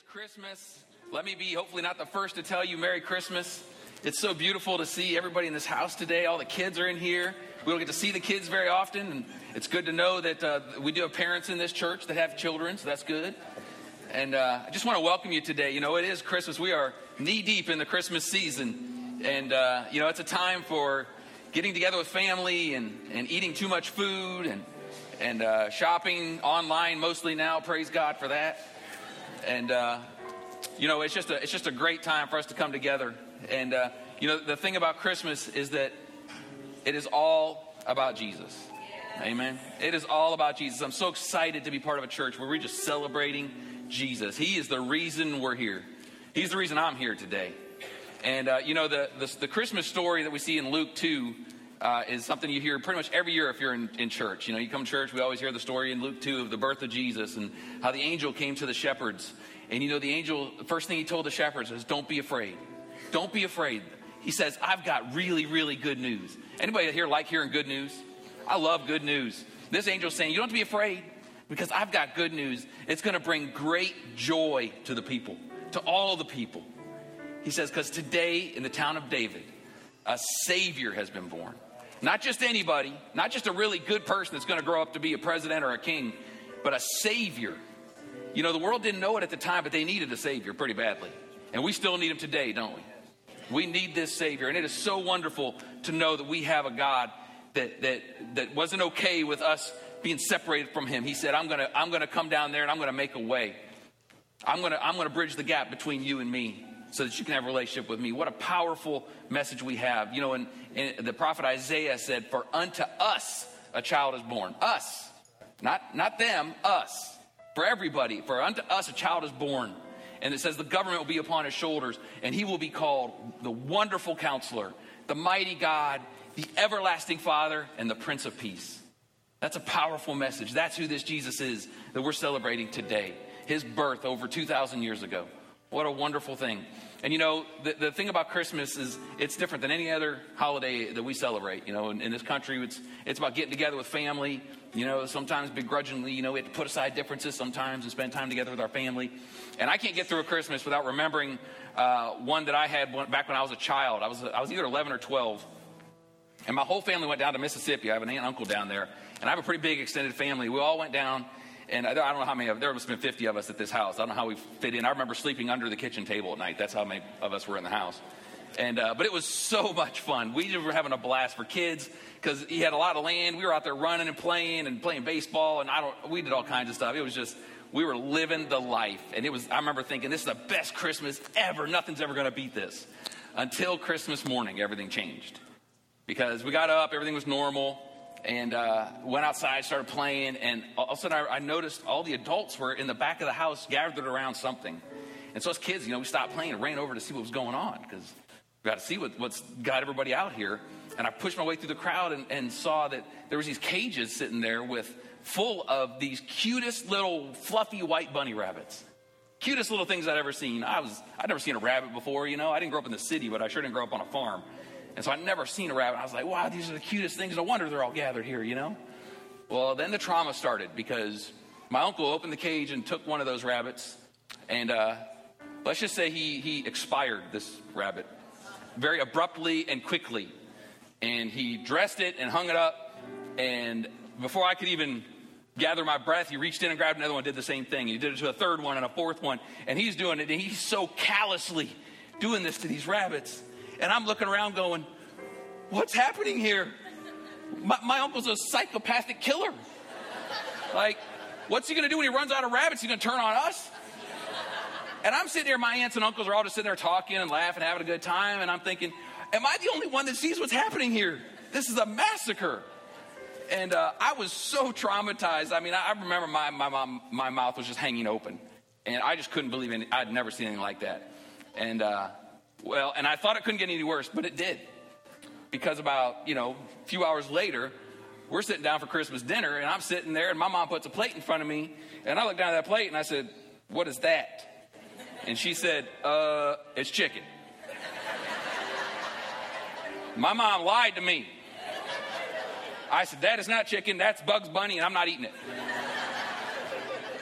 is Christmas. Let me be hopefully not the first to tell you Merry Christmas. It's so beautiful to see everybody in this house today. All the kids are in here. We don't get to see the kids very often, and it's good to know that uh, we do have parents in this church that have children, so that's good. And uh, I just want to welcome you today. You know, it is Christmas. We are knee deep in the Christmas season, and uh, you know, it's a time for getting together with family and, and eating too much food and and uh, shopping online mostly now. Praise God for that. And uh, you know, it's just a it's just a great time for us to come together. And uh, you know, the thing about Christmas is that it is all about Jesus. Amen. It is all about Jesus. I'm so excited to be part of a church where we're just celebrating Jesus. He is the reason we're here. He's the reason I'm here today. And uh, you know, the, the the Christmas story that we see in Luke two uh, is something you hear pretty much every year if you're in, in church. You know, you come to church, we always hear the story in Luke 2 of the birth of Jesus and how the angel came to the shepherds. And you know, the angel, the first thing he told the shepherds is, Don't be afraid. Don't be afraid. He says, I've got really, really good news. Anybody here like hearing good news? I love good news. This angel's saying, You don't have to be afraid because I've got good news. It's going to bring great joy to the people, to all the people. He says, Because today in the town of David, a Savior has been born. Not just anybody, not just a really good person that's going to grow up to be a president or a king, but a Savior. You know, the world didn't know it at the time, but they needed a Savior pretty badly. And we still need him today, don't we? We need this Savior. And it is so wonderful to know that we have a God that, that, that wasn't okay with us being separated from him. He said, I'm going to I'm going to come down there and I'm going to make a way. I'm going to I'm going to bridge the gap between you and me so that you can have a relationship with me. What a powerful message we have. You know, and, the prophet Isaiah said, For unto us a child is born. Us. Not, not them, us. For everybody. For unto us a child is born. And it says the government will be upon his shoulders, and he will be called the wonderful counselor, the mighty God, the everlasting Father, and the Prince of Peace. That's a powerful message. That's who this Jesus is that we're celebrating today. His birth over 2,000 years ago. What a wonderful thing. And you know, the, the thing about Christmas is it's different than any other holiday that we celebrate. You know, in, in this country, it's, it's about getting together with family. You know, sometimes begrudgingly, you know, we have to put aside differences sometimes and spend time together with our family. And I can't get through a Christmas without remembering uh, one that I had back when I was a child. I was, I was either 11 or 12. And my whole family went down to Mississippi. I have an aunt and uncle down there. And I have a pretty big extended family. We all went down and I don't know how many of there must have been 50 of us at this house. I don't know how we fit in. I remember sleeping under the kitchen table at night. That's how many of us were in the house. And uh, but it was so much fun. We were having a blast for kids because he had a lot of land. We were out there running and playing and playing baseball, and I don't. We did all kinds of stuff. It was just we were living the life, and it was. I remember thinking, this is the best Christmas ever. Nothing's ever going to beat this. Until Christmas morning, everything changed because we got up, everything was normal and uh, went outside, started playing, and all of a sudden I, I, noticed all the adults were in the back of the house gathered around something. And so as kids, you know, we stopped playing and ran over to see what was going on because we got to see what, what's got everybody out here. And I pushed my way through the crowd and, and saw that there was these cages sitting there with full of these cutest little fluffy white bunny rabbits. Cutest little things I'd ever seen. I was I'd never seen a rabbit before, you know. I didn't grow up in the city, but I sure didn't grow up on a farm. And so I'd never seen a rabbit. I was like, wow, these are the cutest things. No wonder they're all gathered here, you know? Well, then the trauma started because my uncle opened the cage and took one of those rabbits. And uh, let's just say he, he expired this rabbit very abruptly and quickly. And he dressed it and hung it up. And before I could even gather my breath, he reached in and grabbed another one, did the same thing. He did it to a third one and a fourth one. And he's doing it. And he's so callously doing this to these rabbits. And I'm looking around going, what's happening here? My, my uncle's a psychopathic killer. Like, what's he going to do when he runs out of rabbits? He's going to turn on us? And I'm sitting there, my aunts and uncles are all just sitting there talking and laughing, having a good time. And I'm thinking, am I the only one that sees what's happening here? This is a massacre. And uh, I was so traumatized. I mean, I remember my, my, my mouth was just hanging open. And I just couldn't believe it. I'd never seen anything like that. And uh, well, and I thought it couldn't get any worse, but it did. Because about, you know, a few hours later, we're sitting down for Christmas dinner, and I'm sitting there, and my mom puts a plate in front of me, and I look down at that plate, and I said, What is that? And she said, Uh, it's chicken. my mom lied to me. I said, That is not chicken, that's Bugs Bunny, and I'm not eating it.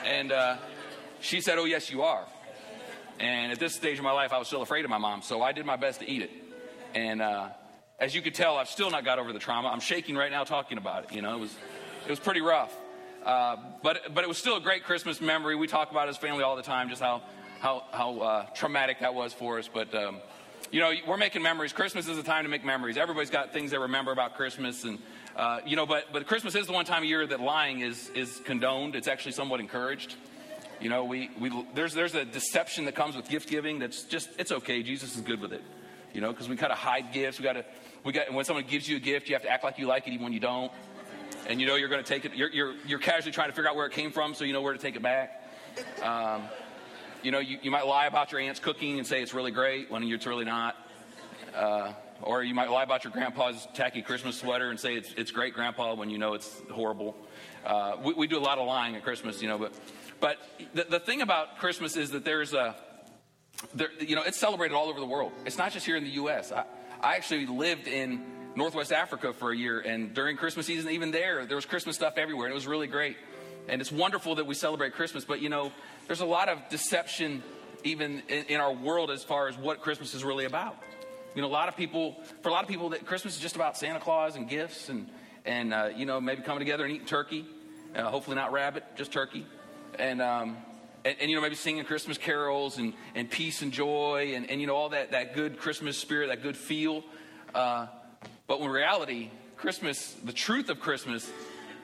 And uh, she said, Oh, yes, you are. And at this stage of my life, I was still afraid of my mom, so I did my best to eat it. And uh, as you could tell, I've still not got over the trauma. I'm shaking right now talking about it. You know, it was, it was pretty rough. Uh, but, but it was still a great Christmas memory. We talk about it as family all the time, just how, how, how uh, traumatic that was for us. But, um, you know, we're making memories. Christmas is a time to make memories. Everybody's got things they remember about Christmas. And, uh, you know, but, but Christmas is the one time of year that lying is, is condoned. It's actually somewhat encouraged. You know, we, we, there's, there's a deception that comes with gift giving that's just, it's okay. Jesus is good with it. You know, because we kind of hide gifts. We got to, we got, when someone gives you a gift, you have to act like you like it even when you don't. And you know you're going to take it, you're, you're, you're casually trying to figure out where it came from so you know where to take it back. Um, you know, you, you might lie about your aunt's cooking and say it's really great when it's really not. Uh, or you might lie about your grandpa's tacky Christmas sweater and say it's, it's great, grandpa, when you know it's horrible. Uh, we, we, do a lot of lying at Christmas, you know, but, but the, the thing about Christmas is that there's a, there, you know, it's celebrated all over the world. It's not just here in the U.S. I, I actually lived in Northwest Africa for a year, and during Christmas season, even there, there was Christmas stuff everywhere, and it was really great. And it's wonderful that we celebrate Christmas, but you know, there's a lot of deception even in, in our world as far as what Christmas is really about. You know, a lot of people, for a lot of people, that Christmas is just about Santa Claus and gifts and, and uh, you know, maybe coming together and eating turkey. Uh, hopefully not rabbit, just turkey. And, um, and, and, you know, maybe singing Christmas carols and, and peace and joy and, and, you know, all that, that good Christmas spirit, that good feel. Uh, but in reality, Christmas, the truth of Christmas,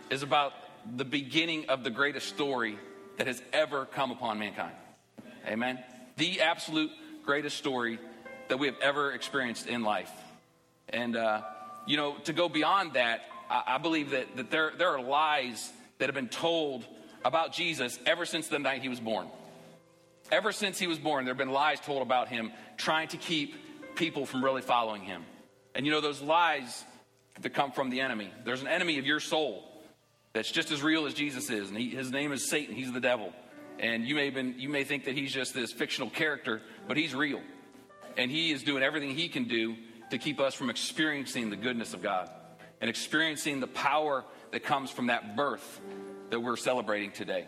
is about the beginning of the greatest story that has ever come upon mankind. Amen? The absolute greatest story that we have ever experienced in life. And, uh, you know, to go beyond that, I, I believe that, that there, there are lies that have been told about Jesus ever since the night he was born. Ever since he was born, there have been lies told about him trying to keep people from really following him. And you know, those lies that come from the enemy. There's an enemy of your soul that's just as real as Jesus is, and he, his name is Satan. He's the devil. And you may, been, you may think that he's just this fictional character, but he's real. And he is doing everything he can do to keep us from experiencing the goodness of God and experiencing the power that comes from that birth that we're celebrating today.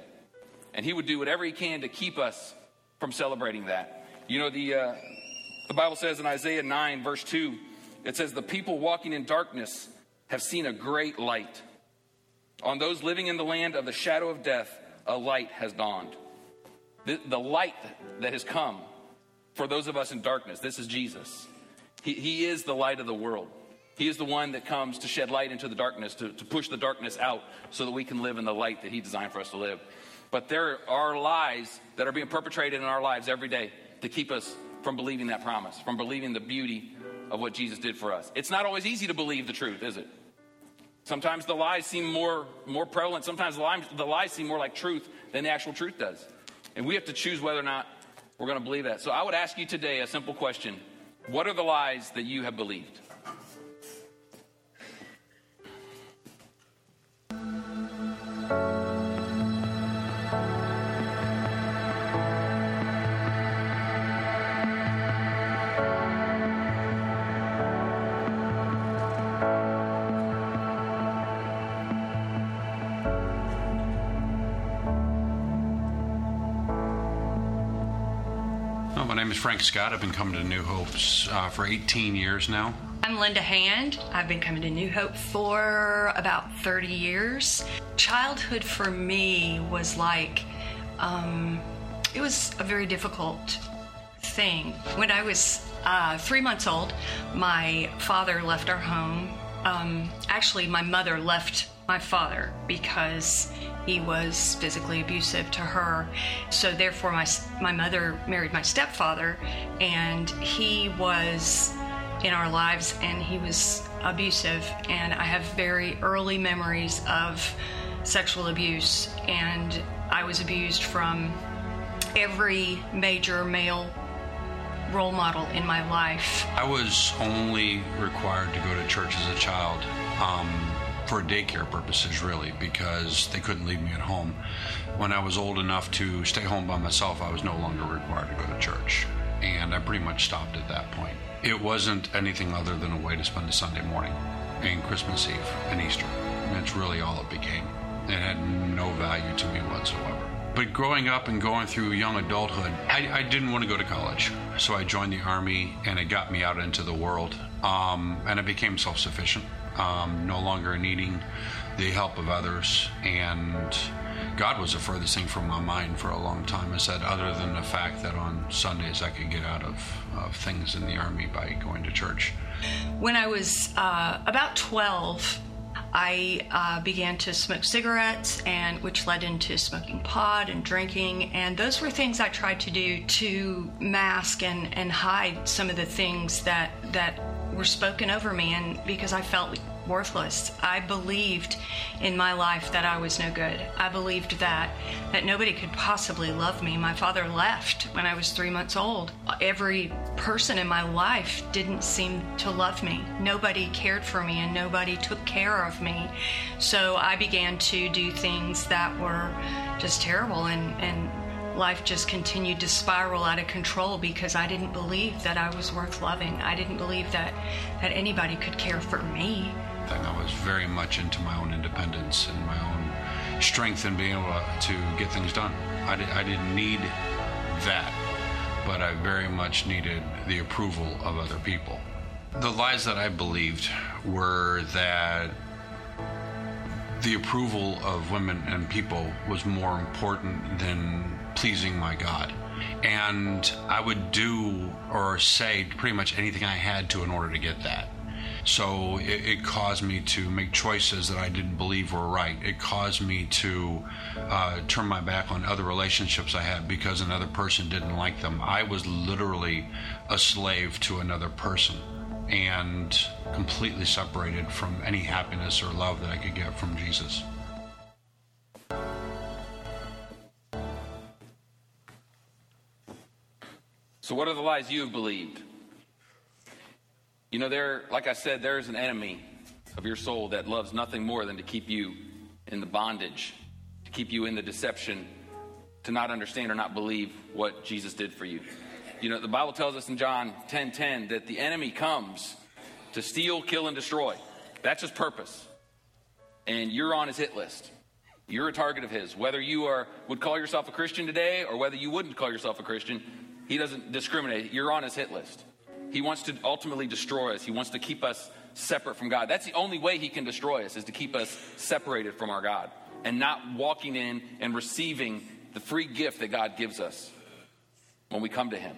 And he would do whatever he can to keep us from celebrating that. You know, the, uh, the Bible says in Isaiah 9, verse 2, it says, The people walking in darkness have seen a great light. On those living in the land of the shadow of death, a light has dawned. The, the light that has come for those of us in darkness, this is Jesus. He, he is the light of the world. He is the one that comes to shed light into the darkness, to, to push the darkness out so that we can live in the light that He designed for us to live. But there are lies that are being perpetrated in our lives every day to keep us from believing that promise, from believing the beauty of what Jesus did for us. It's not always easy to believe the truth, is it? Sometimes the lies seem more, more prevalent. Sometimes the lies, the lies seem more like truth than the actual truth does. And we have to choose whether or not we're going to believe that. So I would ask you today a simple question What are the lies that you have believed? Frank Scott. I've been coming to New Hopes uh, for 18 years now. I'm Linda Hand. I've been coming to New Hope for about 30 years. Childhood for me was like, um, it was a very difficult thing. When I was uh, three months old, my father left our home. Um, actually, my mother left my father because he was physically abusive to her. So therefore, my my mother married my stepfather, and he was in our lives, and he was abusive. And I have very early memories of sexual abuse, and I was abused from every major male role model in my life. I was only required to go to church as a child. Um, for daycare purposes, really, because they couldn't leave me at home. When I was old enough to stay home by myself, I was no longer required to go to church. And I pretty much stopped at that point. It wasn't anything other than a way to spend a Sunday morning and Christmas Eve and Easter. That's really all it became. It had no value to me whatsoever. but growing up and going through young adulthood, I, I, didn't want to go to college. So I joined the Army and it got me out into the world. Um, and I became self sufficient, um, no longer needing the help of others. And God was the furthest thing from my mind for a long time. I said, other than the fact that on Sundays I could get out of, of things in the Army by going to church. When I was uh, about 12, I uh, began to smoke cigarettes, and which led into smoking pot and drinking, and those were things I tried to do to mask and, and hide some of the things that that were spoken over me, and because I felt worthless. I believed in my life that I was no good. I believed that that nobody could possibly love me. My father left when I was 3 months old. Every person in my life didn't seem to love me. Nobody cared for me and nobody took care of me. So I began to do things that were just terrible and and life just continued to spiral out of control because I didn't believe that I was worth loving. I didn't believe that that anybody could care for me. I was very much into my own independence and my own strength in being able to, to get things done. I, did, I didn't need that, but I very much needed the approval of other people. The lies that I believed were that the approval of women and people was more important than pleasing my God. And I would do or say pretty much anything I had to in order to get that. So it, it, caused me to make choices that I didn't believe were right. It caused me to uh, turn my back on other relationships I had because another person didn't like them. I was literally a slave to another person and completely separated from any happiness or love that I could get from Jesus. So, what are the lies you have believed? You know, there, like I said, there is an enemy of your soul that loves nothing more than to keep you in the bondage, to keep you in the deception, to not understand or not believe what Jesus did for you. You know, the Bible tells us in John 10 10 that the enemy comes to steal, kill, and destroy. That's his purpose. And you're on his hit list. You're a target of his. Whether you are would call yourself a Christian today or whether you wouldn't call yourself a Christian, he doesn't discriminate. You're on his hit list. He wants to ultimately destroy us. He wants to keep us separate from God. That's the only way he can destroy us is to keep us separated from our God and not walking in and receiving the free gift that God gives us when we come to him.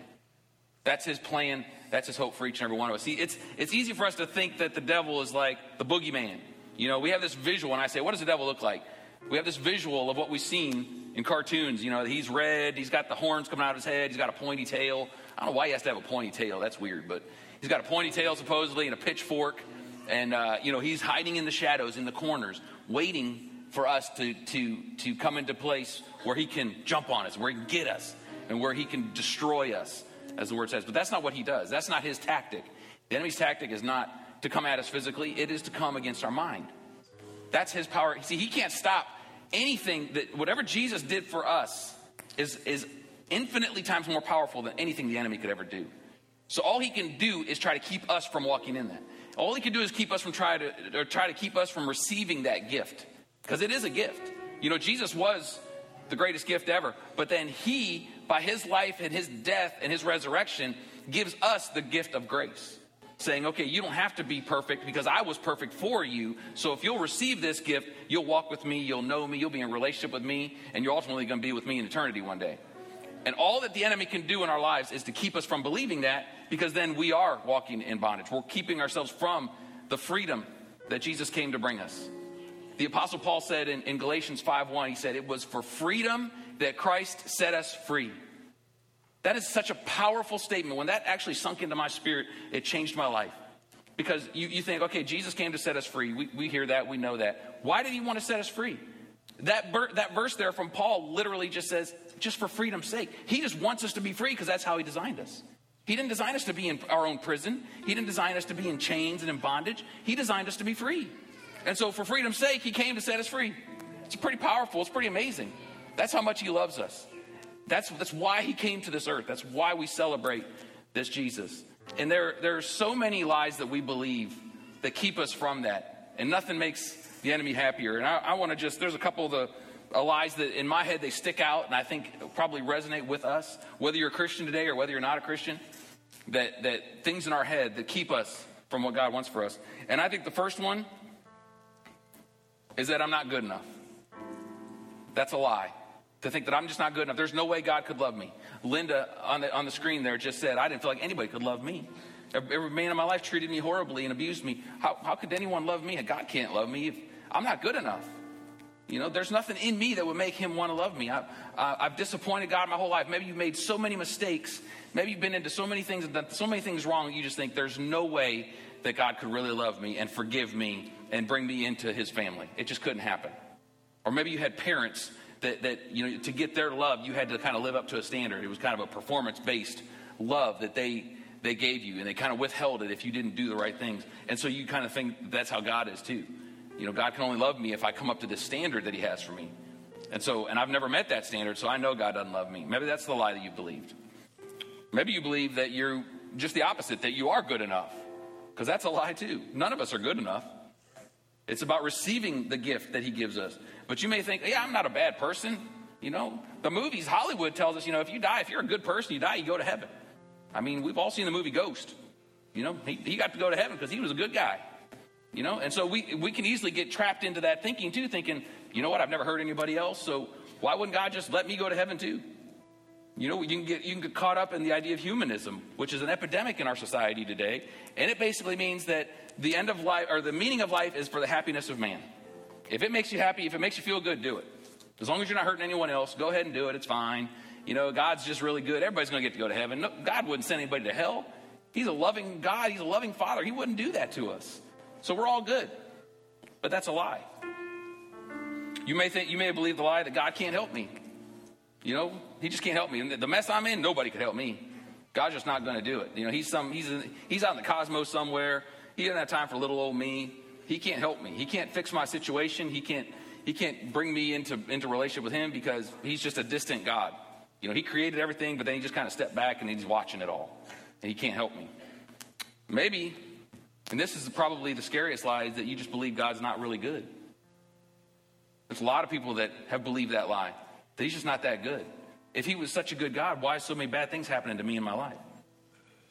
That's his plan. That's his hope for each and every one of us. See, it's, it's easy for us to think that the devil is like the boogeyman. You know, we have this visual, and I say, what does the devil look like? We have this visual of what we've seen in cartoons. You know, he's red, he's got the horns coming out of his head, he's got a pointy tail. I don't know why he has to have a pointy tail. That's weird, but he's got a pointy tail supposedly and a pitchfork, and uh, you know he's hiding in the shadows, in the corners, waiting for us to to to come into place where he can jump on us, where he can get us, and where he can destroy us, as the word says. But that's not what he does. That's not his tactic. The enemy's tactic is not to come at us physically; it is to come against our mind. That's his power. See, he can't stop anything that whatever Jesus did for us is is infinitely times more powerful than anything the enemy could ever do. So all he can do is try to keep us from walking in that. All he can do is keep us from trying to or try to keep us from receiving that gift. Because it is a gift. You know, Jesus was the greatest gift ever, but then he, by his life and his death and his resurrection, gives us the gift of grace. Saying, okay, you don't have to be perfect because I was perfect for you. So if you'll receive this gift, you'll walk with me, you'll know me, you'll be in relationship with me, and you're ultimately going to be with me in eternity one day. And all that the enemy can do in our lives is to keep us from believing that because then we are walking in bondage. We're keeping ourselves from the freedom that Jesus came to bring us. The Apostle Paul said in, in Galatians 5:1, he said, It was for freedom that Christ set us free. That is such a powerful statement. When that actually sunk into my spirit, it changed my life. Because you, you think, okay, Jesus came to set us free. We, we hear that, we know that. Why did he want to set us free? That, ber- that verse there from Paul literally just says, just for freedom's sake. He just wants us to be free because that's how he designed us. He didn't design us to be in our own prison. He didn't design us to be in chains and in bondage. He designed us to be free. And so, for freedom's sake, he came to set us free. It's pretty powerful. It's pretty amazing. That's how much he loves us. That's, that's why he came to this earth. That's why we celebrate this Jesus. And there, there are so many lies that we believe that keep us from that. And nothing makes the enemy happier. And I, I want to just, there's a couple of the uh, lies that in my head they stick out and I think probably resonate with us, whether you're a Christian today or whether you're not a Christian, that, that things in our head that keep us from what God wants for us. And I think the first one is that I'm not good enough. That's a lie. To think that I'm just not good enough. There's no way God could love me. Linda on the, on the screen there just said, I didn't feel like anybody could love me. Every man in my life treated me horribly and abused me. How, how could anyone love me? God can't love me if I'm not good enough. You know, there's nothing in me that would make him want to love me. I, have disappointed God my whole life. Maybe you've made so many mistakes. Maybe you've been into so many things and done so many things wrong. You just think there's no way that God could really love me and forgive me and bring me into his family. It just couldn't happen. Or maybe you had parents that, that you know, to get their love, you had to kind of live up to a standard. It was kind of a performance based love that they, they gave you, and they kind of withheld it if you didn't do the right things. And so you kind of think that's how God is too. You know, God can only love me if I come up to this standard that He has for me. And so, and I've never met that standard, so I know God doesn't love me. Maybe that's the lie that you believed. Maybe you believe that you're just the opposite, that you are good enough. Because that's a lie too. None of us are good enough. It's about receiving the gift that He gives us. But you may think, yeah, I'm not a bad person. You know, the movies, Hollywood tells us, you know, if you die, if you're a good person, you die, you go to heaven. I mean, we've all seen the movie Ghost. You know, he, he got to go to heaven because he was a good guy. You know, and so we, we can easily get trapped into that thinking too, thinking, you know what, I've never hurt anybody else, so why wouldn't God just let me go to heaven too? You know, you can get you can get caught up in the idea of humanism, which is an epidemic in our society today, and it basically means that the end of life or the meaning of life is for the happiness of man. If it makes you happy, if it makes you feel good, do it. As long as you're not hurting anyone else, go ahead and do it. It's fine. You know, God's just really good. Everybody's going to get to go to heaven. No, God wouldn't send anybody to hell. He's a loving God. He's a loving Father. He wouldn't do that to us. So we're all good. But that's a lie. You may think you may believe the lie that God can't help me. You know, He just can't help me. The mess I'm in, nobody could help me. God's just not going to do it. You know, He's some He's in, He's out in the cosmos somewhere. He doesn't have time for little old me. He can't help me. He can't fix my situation. He can't he can't bring me into into relationship with him because he's just a distant God. You know, he created everything, but then he just kind of stepped back and he's watching it all. And he can't help me. Maybe, and this is probably the scariest lie, is that you just believe God's not really good. There's a lot of people that have believed that lie, that he's just not that good. If he was such a good God, why so many bad things happening to me in my life?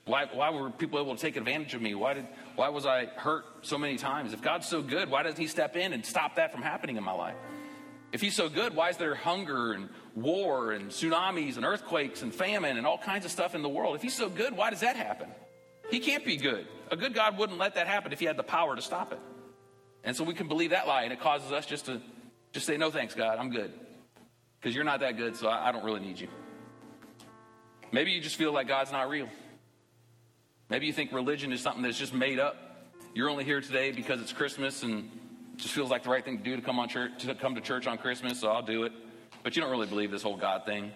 Why, why were people able to take advantage of me? Why, did, why was I hurt so many times? If God's so good, why doesn't He step in and stop that from happening in my life? If He's so good, why is there hunger and war and tsunamis and earthquakes and famine and all kinds of stuff in the world? If He's so good, why does that happen? He can't be good. A good God wouldn't let that happen if He had the power to stop it. And so we can believe that lie, and it causes us just to just say, "No, thanks, God, I'm good," because you're not that good, so I, don't really need you. Maybe you just feel like God's not real. Maybe you think religion is something that's just made up. You're only here today because it's Christmas and it just feels like the right thing to do to come on church to come to church on Christmas, so I'll do it. But you don't really believe this whole God thing.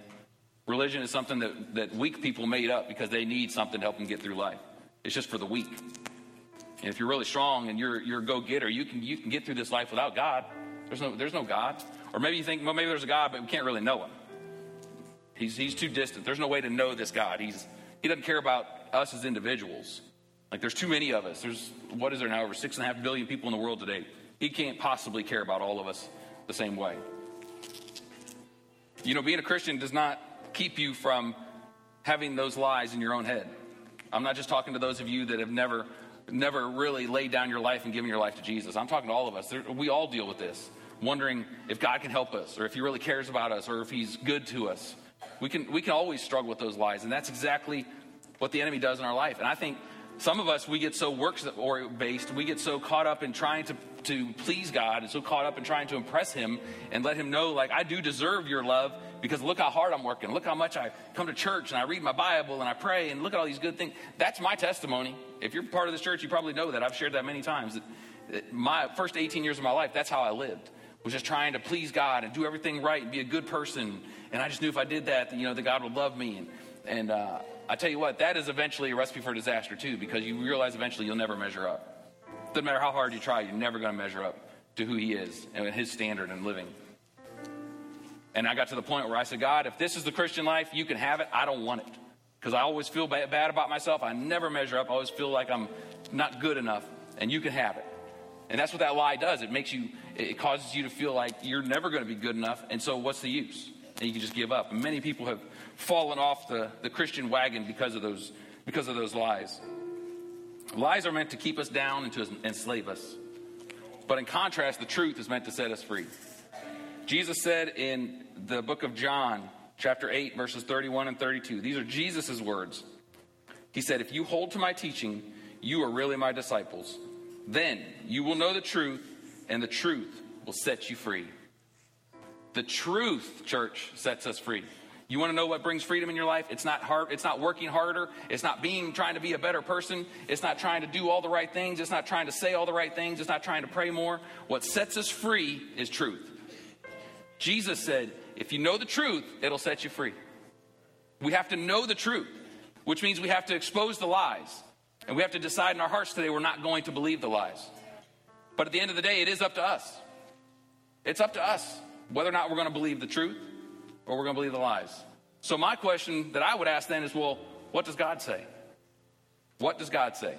Religion is something that, that weak people made up because they need something to help them get through life. It's just for the weak. And if you're really strong and you're you're a go-getter, you can you can get through this life without God. There's no there's no God. Or maybe you think, well, maybe there's a God, but we can't really know him. He's he's too distant. There's no way to know this God. He's he doesn't care about us as individuals. Like there's too many of us. There's what is there now? Over six and a half billion people in the world today. He can't possibly care about all of us the same way. You know, being a Christian does not keep you from having those lies in your own head. I'm not just talking to those of you that have never never really laid down your life and given your life to Jesus. I'm talking to all of us. We all deal with this, wondering if God can help us or if he really cares about us or if he's good to us. We can, we can always struggle with those lies, and that's exactly what the enemy does in our life. And I think some of us, we get so work based, we get so caught up in trying to, to please God and so caught up in trying to impress Him and let Him know, like, I do deserve your love because look how hard I'm working. Look how much I come to church and I read my Bible and I pray and look at all these good things. That's my testimony. If you're part of this church, you probably know that. I've shared that many times. That My first 18 years of my life, that's how I lived was just trying to please God and do everything right and be a good person. And I just knew if I did that, you know, that God would love me. And, and uh, I tell you what, that is eventually a recipe for disaster too, because you realize eventually you'll never measure up. Doesn't matter how hard you try, you're never going to measure up to who He is and His standard in living. And I got to the point where I said, God, if this is the Christian life, you can have it. I don't want it. Because I always feel bad about myself. I never measure up. I always feel like I'm not good enough. And you can have it. And that's what that lie does. It makes you, it causes you to feel like you're never going to be good enough. And so what's the use? And you can just give up. And many people have fallen off the, the Christian wagon because of those, because of those lies. Lies are meant to keep us down and to enslave us. But in contrast, the truth is meant to set us free. Jesus said in the book of John, chapter 8, verses 31 and 32, these are Jesus' words. He said, If you hold to my teaching, you are really my disciples. Then you will know the truth, and the truth will set you free. The truth, church, sets us free. You want to know what brings freedom in your life? It's not hard, it's not working harder, it's not being trying to be a better person, it's not trying to do all the right things, it's not trying to say all the right things, it's not trying to pray more. What sets us free is truth. Jesus said, if you know the truth, it'll set you free. We have to know the truth, which means we have to expose the lies. And we have to decide in our hearts today we're not going to believe the lies. But at the end of the day, it is up to us. It's up to us whether or not we're going to believe the truth or we're going to believe the lies. So, my question that I would ask then is well, what does God say? What does God say?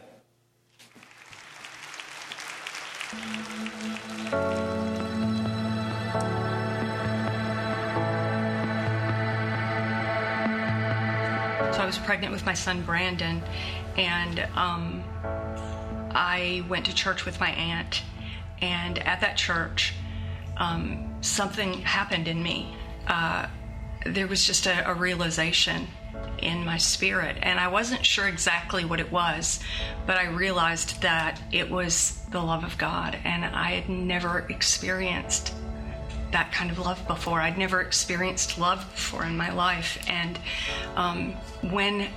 So I was pregnant with my son Brandon, and um, I went to church with my aunt. And at that church, um, something happened in me. Uh, there was just a, a realization in my spirit, and I wasn't sure exactly what it was, but I realized that it was the love of God, and I had never experienced that kind of love before. I'd never experienced love before in my life. And um, when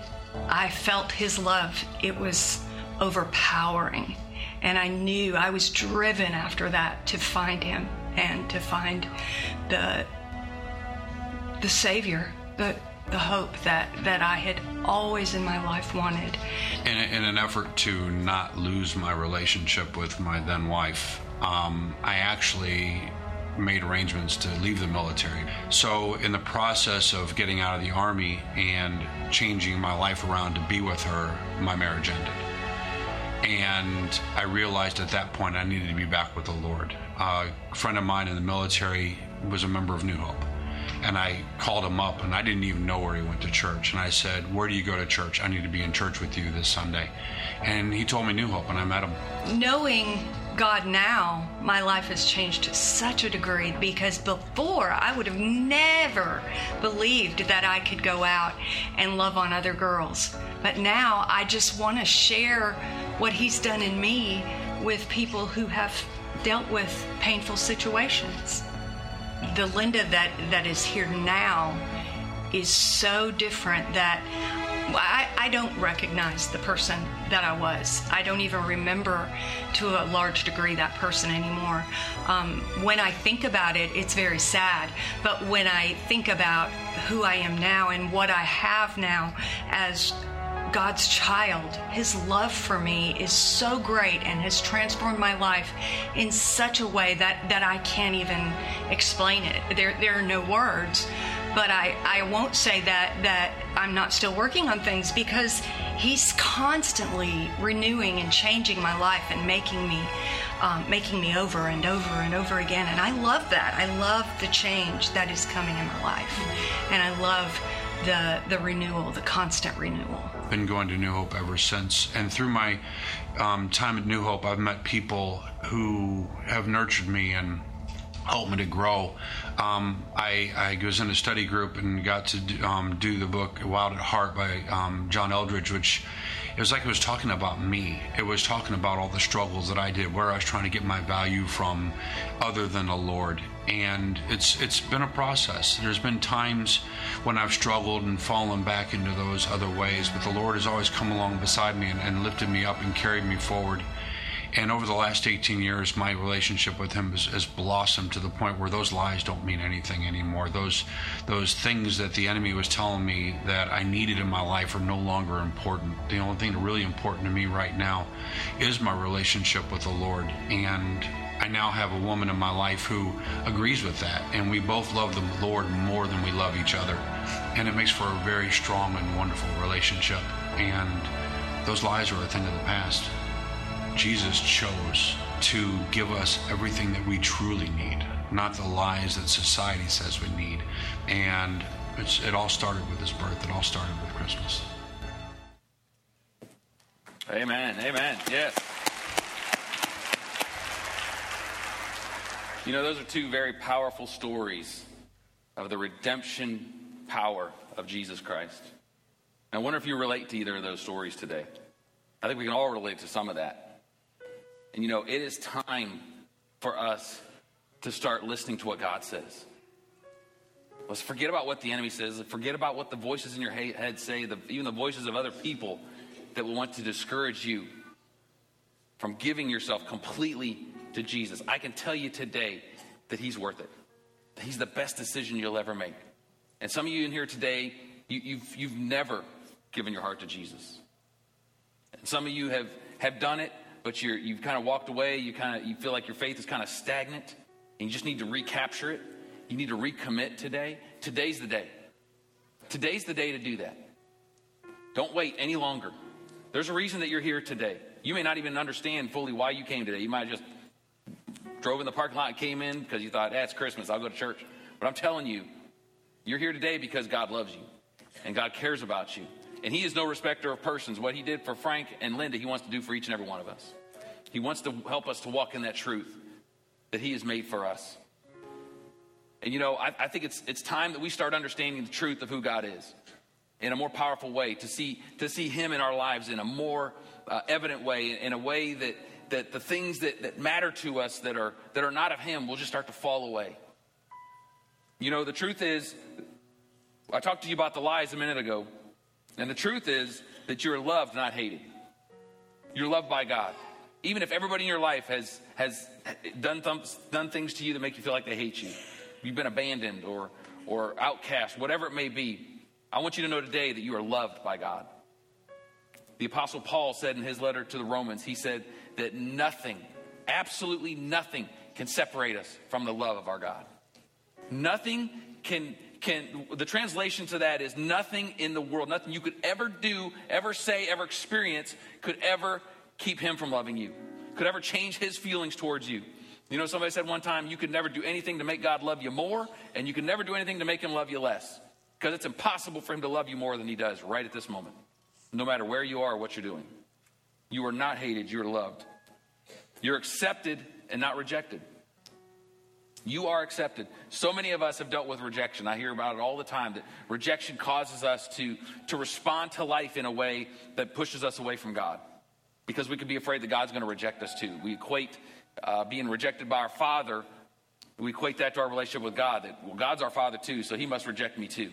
I felt His love, it was overpowering. And I knew I was driven after that to find Him and to find the the Savior, the the hope that, that I had always in my life wanted. In, in an effort to not lose my relationship with my then wife, um, I actually made arrangements to leave the military. So, in the process of getting out of the Army and changing my life around to be with her, my marriage ended. And I realized at that point I needed to be back with the Lord. Uh, a friend of mine in the military was a member of New Hope. And I called him up, and I didn't even know where he went to church. And I said, Where do you go to church? I need to be in church with you this Sunday. And he told me New Hope, and I met him. Knowing God now, my life has changed to such a degree because before I would have never believed that I could go out and love on other girls. But now I just want to share what He's done in me with people who have dealt with painful situations. The Linda that, that is here now is so different that I, I, don't recognize the person that I was. I don't even remember to a large degree that person anymore. Um, when I think about it, it's very sad. But when I think about who I am now and what I have now as God's child, His love for me is so great and has transformed my life in such a way that, that I can't even explain it. There, there are no words but I, I won't say that that I'm not still working on things because he's constantly renewing and changing my life and making me um, making me over and over and over again. And I love that. I love the change that is coming in my life. And I love the the renewal the constant renewal been going to New Hope ever since and through my um, time at New Hope I've met people who have nurtured me and helped me to grow. Um, I, I, was in a study group and got to do, um, do the book Wild at Heart by um, John Eldredge, which it was like it was talking about me. It was talking about all the struggles that I did, where I was trying to get my value from other than the Lord. And it's it's been a process. There's been times when I've struggled and fallen back into those other ways, but the Lord has always come along beside me and, and lifted me up and carried me forward. And over the last 18 years, my relationship with him has, has, blossomed to the point where those lies don't mean anything anymore. Those, those things that the enemy was telling me that I needed in my life are no longer important. The only thing really important to me right now is my relationship with the Lord. And I now have a woman in my life who agrees with that. And we both love the Lord more than we love each other. And it makes for a very strong and wonderful relationship. And those lies are a thing of the past. Jesus chose to give us everything that we truly need, not the lies that society says we need. And it all started with his birth, it all started with Christmas. Amen. Amen. Yes. You know, those are two very powerful stories of the redemption power of Jesus Christ. I wonder if you relate to either of those stories today. I think we can all relate to some of that. And you know, it is time for us to start listening to what God says. Let's forget about what the enemy says. Forget about what the voices in your head say, the, even the voices of other people that will want to discourage you from giving yourself completely to Jesus. I can tell you today that He's worth it. He's the best decision you'll ever make. And some of you in here today, you, you've, you've never given your heart to Jesus. And some of you have, have done it, but you're, you've kind of walked away. You kind of you feel like your faith is kind of stagnant, and you just need to recapture it. You need to recommit today. Today's the day. Today's the day to do that. Don't wait any longer. There's a reason that you're here today. You may not even understand fully why you came today. You might have just drove in the parking lot and came in because you thought, that's Christmas, I'll go to church. But I'm telling you, you're here today because God loves you and God cares about you. And He is no respecter of persons. What He did for Frank and Linda, He wants to do for each and every one of us. He wants to help us to walk in that truth that He has made for us. And you know, I, I think it's, it's time that we start understanding the truth of who God is in a more powerful way, to see, to see Him in our lives in a more uh, evident way, in a way that, that the things that, that matter to us that are, that are not of Him will just start to fall away. You know, the truth is, I talked to you about the lies a minute ago, and the truth is that you're loved, not hated. You're loved by God. Even if everybody in your life has, has done, done things to you that make you feel like they hate you, you've been abandoned or, or outcast, whatever it may be, I want you to know today that you are loved by God. The Apostle Paul said in his letter to the Romans, he said that nothing, absolutely nothing, can separate us from the love of our God. Nothing can, can, the translation to that is nothing in the world, nothing you could ever do, ever say, ever experience could ever keep him from loving you, could ever change his feelings towards you. You know, somebody said one time, you could never do anything to make God love you more, and you could never do anything to make him love you less. Because it's impossible for him to love you more than he does right at this moment, no matter where you are or what you're doing. You are not hated, you're loved. You're accepted and not rejected. You are accepted. So many of us have dealt with rejection. I hear about it all the time that rejection causes us to, to respond to life in a way that pushes us away from God because we could be afraid that God's going to reject us too. We equate uh, being rejected by our Father, we equate that to our relationship with God. That, well, God's our Father too, so He must reject me too.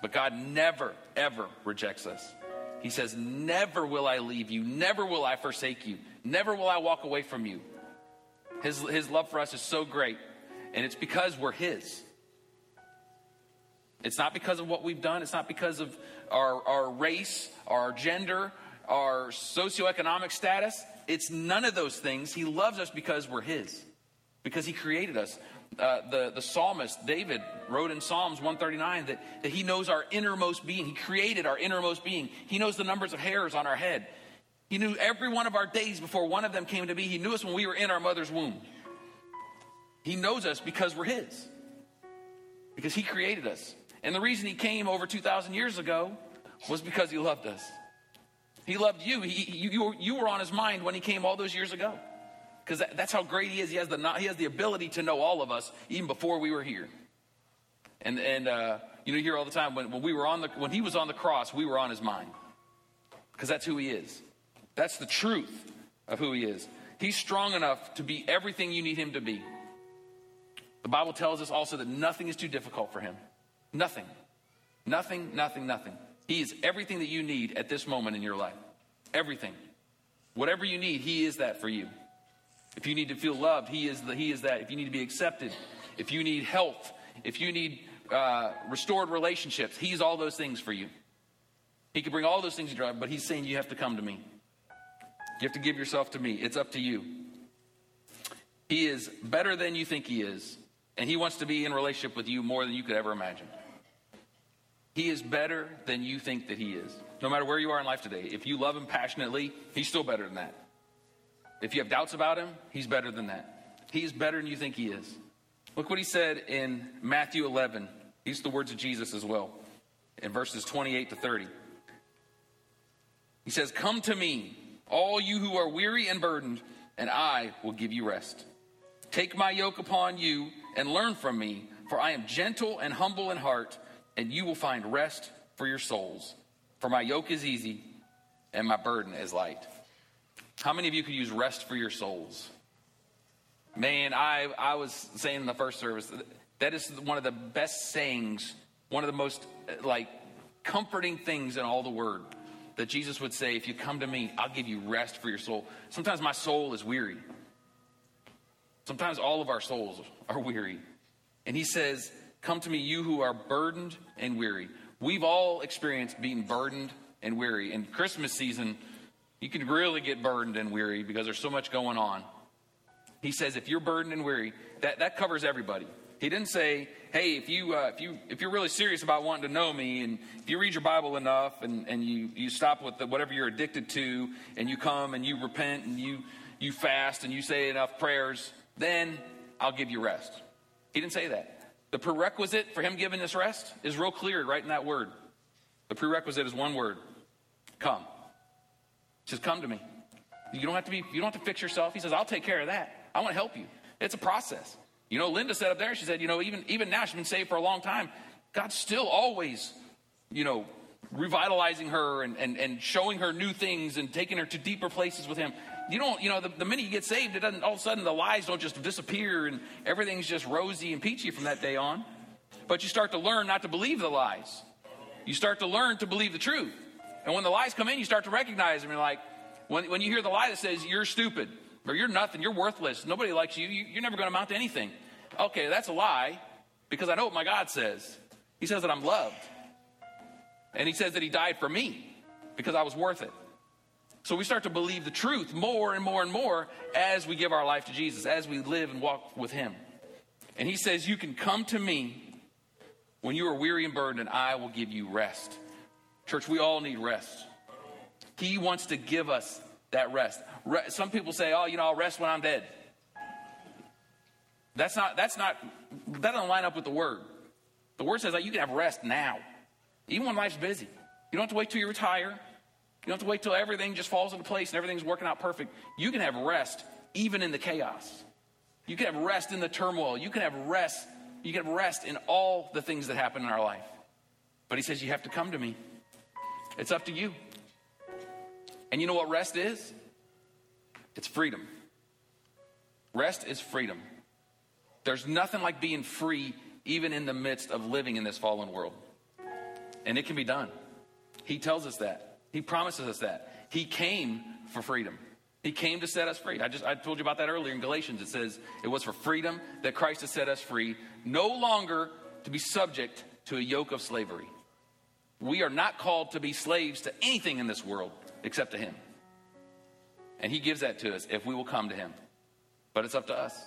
But God never, ever rejects us. He says, Never will I leave you. Never will I forsake you. Never will I walk away from you. His, his love for us is so great, and it's because we're His. It's not because of what we've done, it's not because of our, our race, our gender, our socioeconomic status. It's none of those things. He loves us because we're His, because He created us uh, the, the psalmist David wrote in Psalms 139 that, that he knows our innermost being. He created our innermost being. He knows the numbers of hairs on our head. He knew every one of our days before one of them came to be. He knew us when we were in our mother's womb. He knows us because we're His, because He created us. And the reason He came over 2,000 years ago was because He loved us. He loved you. He, you, you were on His mind when He came all those years ago because that, that's how great he is. He has, the, he has the ability to know all of us even before we were here. And, and uh, you know, you hear all the time when, when, we were on the, when he was on the cross, we were on his mind because that's who he is. That's the truth of who he is. He's strong enough to be everything you need him to be. The Bible tells us also that nothing is too difficult for him. Nothing. Nothing, nothing, nothing. He is everything that you need at this moment in your life. Everything. Whatever you need, he is that for you. If you need to feel loved, he is, the, he is that. If you need to be accepted, if you need health, if you need uh, restored relationships, he's all those things for you. He can bring all those things to your life, but he's saying you have to come to me. You have to give yourself to me. It's up to you. He is better than you think he is, and he wants to be in relationship with you more than you could ever imagine. He is better than you think that he is. No matter where you are in life today, if you love him passionately, he's still better than that. If you have doubts about him, he's better than that. He's better than you think he is. Look what he said in Matthew 11. These are the words of Jesus as well, in verses 28 to 30. He says, Come to me, all you who are weary and burdened, and I will give you rest. Take my yoke upon you and learn from me, for I am gentle and humble in heart, and you will find rest for your souls. For my yoke is easy and my burden is light. How many of you could use rest for your souls? Man, I, I was saying in the first service, that is one of the best sayings, one of the most like comforting things in all the word that Jesus would say, if you come to me, I'll give you rest for your soul. Sometimes my soul is weary. Sometimes all of our souls are weary. And he says, Come to me, you who are burdened and weary. We've all experienced being burdened and weary. In Christmas season, you can really get burdened and weary because there's so much going on. He says, if you're burdened and weary, that, that covers everybody. He didn't say, hey, if, you, uh, if, you, if you're really serious about wanting to know me, and if you read your Bible enough, and, and you, you stop with the, whatever you're addicted to, and you come and you repent, and you, you fast, and you say enough prayers, then I'll give you rest. He didn't say that. The prerequisite for him giving this rest is real clear right in that word. The prerequisite is one word come. Says, Come to me. You don't have to be, you don't have to fix yourself. He says, I'll take care of that. I want to help you. It's a process. You know, Linda said up there, she said, you know, even, even now she's been saved for a long time. God's still always, you know, revitalizing her and, and, and showing her new things and taking her to deeper places with him. You don't, you know, the, the minute you get saved, it doesn't, all of a sudden the lies don't just disappear and everything's just rosy and peachy from that day on. But you start to learn not to believe the lies. You start to learn to believe the truth. And when the lies come in, you start to recognize them. You're like, when, when you hear the lie that says, you're stupid, or you're nothing, you're worthless, nobody likes you, you you're never going to amount to anything. Okay, that's a lie because I know what my God says. He says that I'm loved. And he says that he died for me because I was worth it. So we start to believe the truth more and more and more as we give our life to Jesus, as we live and walk with him. And he says, You can come to me when you are weary and burdened, and I will give you rest. Church, we all need rest. He wants to give us that rest. Some people say, oh, you know, I'll rest when I'm dead. That's not, that's not, that doesn't line up with the word. The word says that you can have rest now, even when life's busy. You don't have to wait till you retire. You don't have to wait till everything just falls into place and everything's working out perfect. You can have rest even in the chaos. You can have rest in the turmoil. You can have rest. You can have rest in all the things that happen in our life. But he says, You have to come to me. It's up to you. And you know what rest is? It's freedom. Rest is freedom. There's nothing like being free, even in the midst of living in this fallen world. And it can be done. He tells us that. He promises us that. He came for freedom. He came to set us free. I just I told you about that earlier in Galatians. It says it was for freedom that Christ has set us free, no longer to be subject to a yoke of slavery. We are not called to be slaves to anything in this world except to Him. And He gives that to us if we will come to Him. But it's up to us.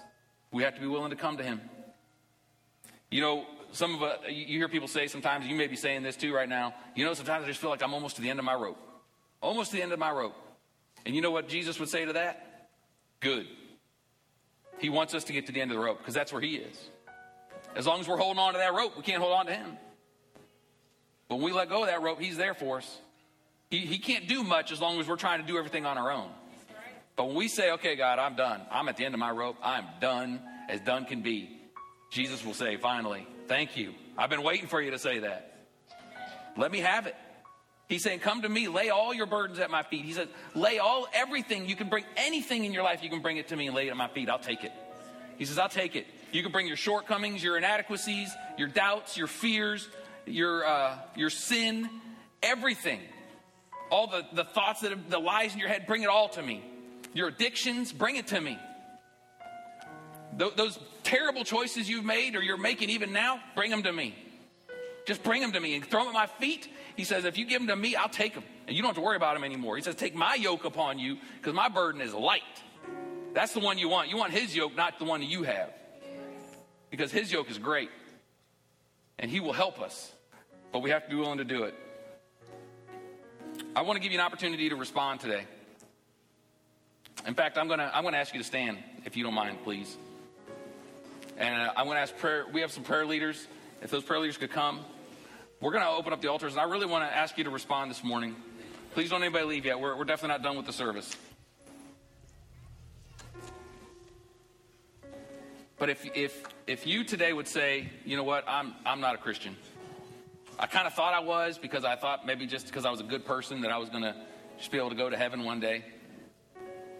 We have to be willing to come to Him. You know, some of uh, us, you hear people say sometimes, you may be saying this too right now, you know, sometimes I just feel like I'm almost to the end of my rope. Almost to the end of my rope. And you know what Jesus would say to that? Good. He wants us to get to the end of the rope because that's where He is. As long as we're holding on to that rope, we can't hold on to Him. When we let go of that rope, He's there for us. He, he can't do much as long as we're trying to do everything on our own. But when we say, okay, God, I'm done, I'm at the end of my rope, I'm done as done can be, Jesus will say, finally, thank you. I've been waiting for you to say that. Let me have it. He's saying, Come to me, lay all your burdens at my feet. He says, Lay all, everything. You can bring anything in your life, you can bring it to me and lay it at my feet. I'll take it. He says, I'll take it. You can bring your shortcomings, your inadequacies, your doubts, your fears, your, uh, your sin, everything all the, the thoughts that have, the lies in your head, bring it all to me. Your addictions, bring it to me. Th- those terrible choices you've made or you're making even now, bring them to me. Just bring them to me and throw them at my feet. He says, if you give them to me, I'll take them. And you don't have to worry about them anymore. He says, take my yoke upon you because my burden is light. That's the one you want. You want his yoke, not the one you have. Because his yoke is great. And he will help us. But we have to be willing to do it. I want to give you an opportunity to respond today. In fact, I'm going to I'm going to ask you to stand, if you don't mind, please. And I'm going to ask prayer. We have some prayer leaders. If those prayer leaders could come, we're going to open up the altars. And I really want to ask you to respond this morning. Please don't anybody leave yet. We're, we're definitely not done with the service. But if, if, if you today would say, you know what, I'm, I'm not a Christian. I kind of thought I was because I thought maybe just because I was a good person that I was going to just be able to go to heaven one day.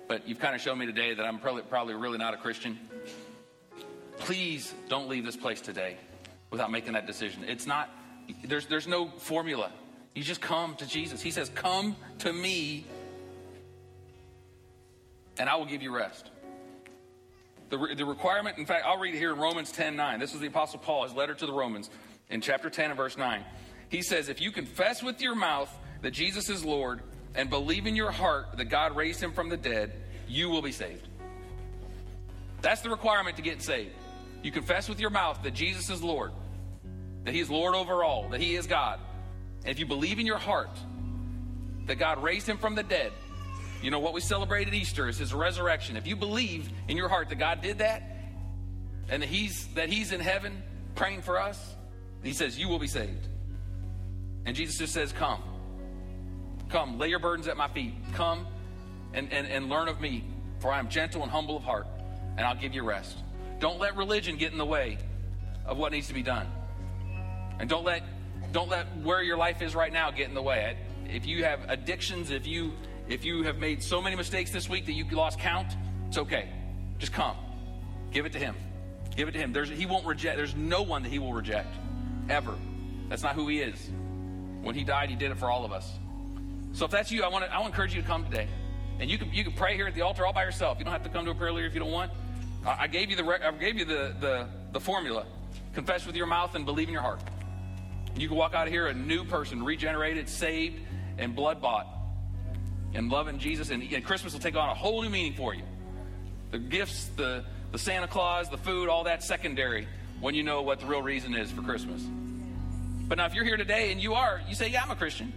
But you've kind of shown me today that I'm probably, probably really not a Christian. Please don't leave this place today without making that decision. It's not, there's, there's no formula. You just come to Jesus. He says, Come to me, and I will give you rest. The, the requirement, in fact, I'll read it here in Romans 10 9. This is the Apostle Paul, his letter to the Romans in chapter 10 and verse 9. He says, If you confess with your mouth that Jesus is Lord and believe in your heart that God raised him from the dead, you will be saved. That's the requirement to get saved. You confess with your mouth that Jesus is Lord, that he is Lord over all, that he is God. And if you believe in your heart that God raised him from the dead, you know what we celebrate at Easter is his resurrection. If you believe in your heart that God did that and that he's that he's in heaven praying for us, he says you will be saved. And Jesus just says, "Come. Come, lay your burdens at my feet. Come and, and, and learn of me, for I am gentle and humble of heart, and I'll give you rest." Don't let religion get in the way of what needs to be done. And don't let don't let where your life is right now get in the way. If you have addictions, if you if you have made so many mistakes this week that you lost count, it's okay. Just come. Give it to him. Give it to him. There's, he won't reject. There's no one that he will reject. Ever. That's not who he is. When he died, he did it for all of us. So if that's you, I want to I want to encourage you to come today. And you can you can pray here at the altar all by yourself. You don't have to come to a prayer leader if you don't want. I gave you the I gave you the, the, the formula. Confess with your mouth and believe in your heart. You can walk out of here a new person, regenerated, saved, and blood bought and loving Jesus. And, and Christmas will take on a whole new meaning for you. The gifts, the, the Santa Claus, the food, all that secondary when you know what the real reason is for Christmas. But now, if you're here today and you are, you say, Yeah, I'm a Christian.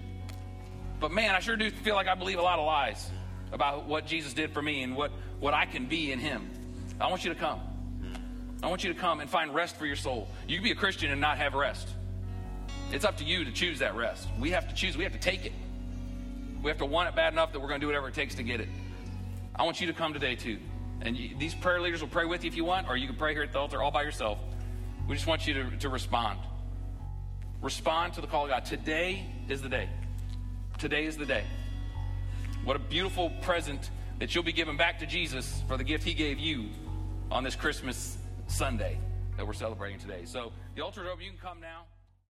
But man, I sure do feel like I believe a lot of lies about what Jesus did for me and what, what I can be in Him. I want you to come. I want you to come and find rest for your soul. You can be a Christian and not have rest. It's up to you to choose that rest. We have to choose, we have to take it. We have to want it bad enough that we're going to do whatever it takes to get it. I want you to come today too. And you, these prayer leaders will pray with you if you want, or you can pray here at the altar all by yourself. We just want you to, to respond. Respond to the call of God. Today is the day. Today is the day. What a beautiful present that you'll be giving back to Jesus for the gift he gave you on this Christmas Sunday that we're celebrating today. So the altar's open. You can come now.